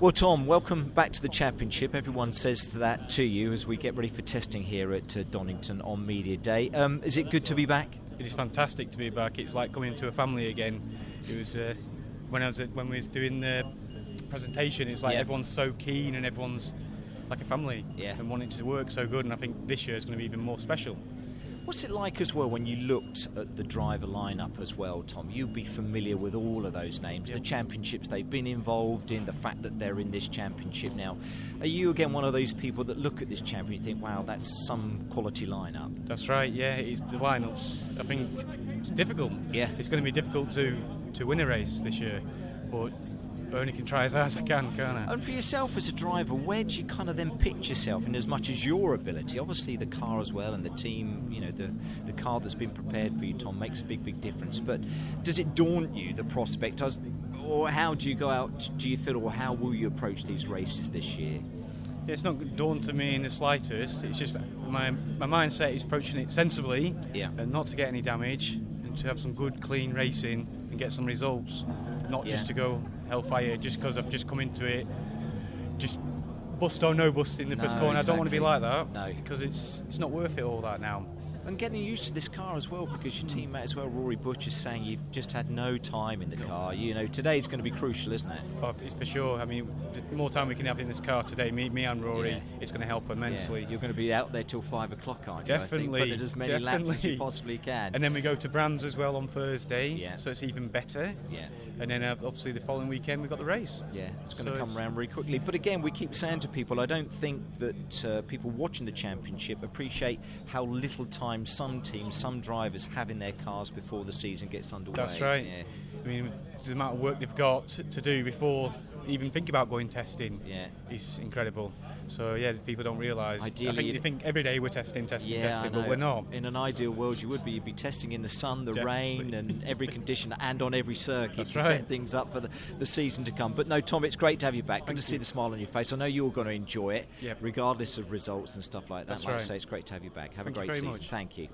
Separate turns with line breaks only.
Well, Tom, welcome back to the championship. Everyone says that to you as we get ready for testing here at uh, Donington on Media Day. Um, is it good to be back?
It is fantastic to be back. It's like coming into a family again. It was uh, when I was at, when we was doing the presentation. It's like
Yeah.
everyone's so keen and everyone's like a family
Yeah.
and wanting to work so good. And I think this year is going to be even more special.
What's it like as well when you looked at the driver lineup as well, Tom? You'd be familiar with all of those names, the championships they've been involved in, the fact that they're in this championship now. Are you again one of those people that look at this champion and think, wow, that's some quality lineup?
That's right. Yeah, it's the lineups. I think it's difficult.
Yeah.
it's going to be difficult to to win a race this year, but only can try as hard as I can, can't I?
And for yourself as a driver, where do you kind of then pitch yourself in as much as your ability? Obviously, the car as well and the team, you know, the, the car that's been prepared for you, Tom, makes a big, big difference. But does it daunt you, the prospect? Does, or how do you go out, do you feel, or how will you approach these races this year?
It's not daunting me in the slightest. It's just my my mindset is approaching it sensibly,
Yeah.
and not to get any damage, to have some good, clean racing and get some results. Not
Yeah.
just to go hellfire just because I've just come into it, just bust or no bust in the first
No,
corner. I don't want to be like that
No.
because it's it's not worth it all that now.
And getting used to this car as well, because your teammate as well, Rory Butch, is saying you've just had no time in the car. You know, today's going to be crucial, isn't it?
Oh, for sure. I mean, the more time we can have in this car today, me, me and Rory,
Yeah.
it's going to help immensely.
Yeah, you're going to be out there till five o'clock, aren't you? I think,
Definitely,
putting as many laps as you possibly can.
And then we go to Brands as well on Thursday,
Yeah.
so it's even better.
yeah.
And then uh, obviously the following weekend we've got the race.
Yeah, it's going
So
to come around very quickly. But again, we keep saying to people, I don't think that uh, people watching the championship appreciate how little time some teams, some drivers have in their cars before the season gets underway.
That's right.
Yeah.
I mean, the amount of work they've got to, to do before even think about going testing
Yeah.
is incredible. So yeah, people don't realise. I think they think every day we're testing, testing,
Yeah,
testing, but we're not.
In an ideal world, you would be. You'd be testing in the sun, the
Definitely.
rain, and every condition, and on every circuit
That's
to
right.
set things up for the, the season to come. But no, Tom, it's great to have you back. Good
Thank
to see
you.
the smile on your face. I know you're going to enjoy it,
Yep.
regardless of results and stuff like that.
That's
like I say, it's great to have you back. Have
Thank
a great season.
much.
Thank you.